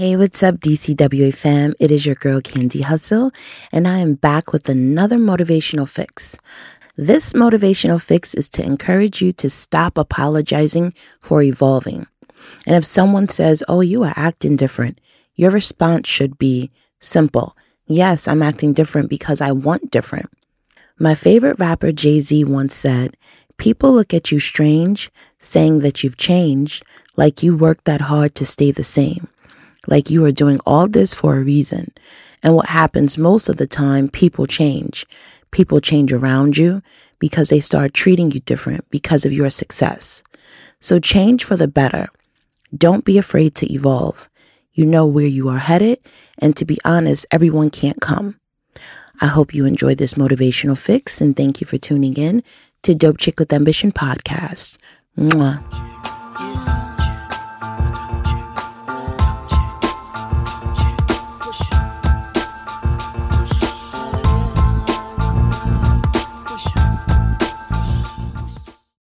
Hey, what's up, DCWA fam? It is your girl, Candi Hussle, and I am back with another motivational fix. This motivational fix is to encourage you to stop apologizing for evolving. And if someone says, Oh, you are acting different, your response should be simple. Yes, I'm acting different because I want different. My favorite rapper, Jay Z, once said, People look at you strange, saying that you've changed, like you worked that hard to stay the same like you are doing all this for a reason. And what happens most of the time, people change. People change around you because they start treating you different because of your success. So change for the better. Don't be afraid to evolve. You know where you are headed. And to be honest, everyone can't come. I hope you enjoyed this motivational fix and thank you for tuning in to Dope Chick with Ambition podcast. Mwah.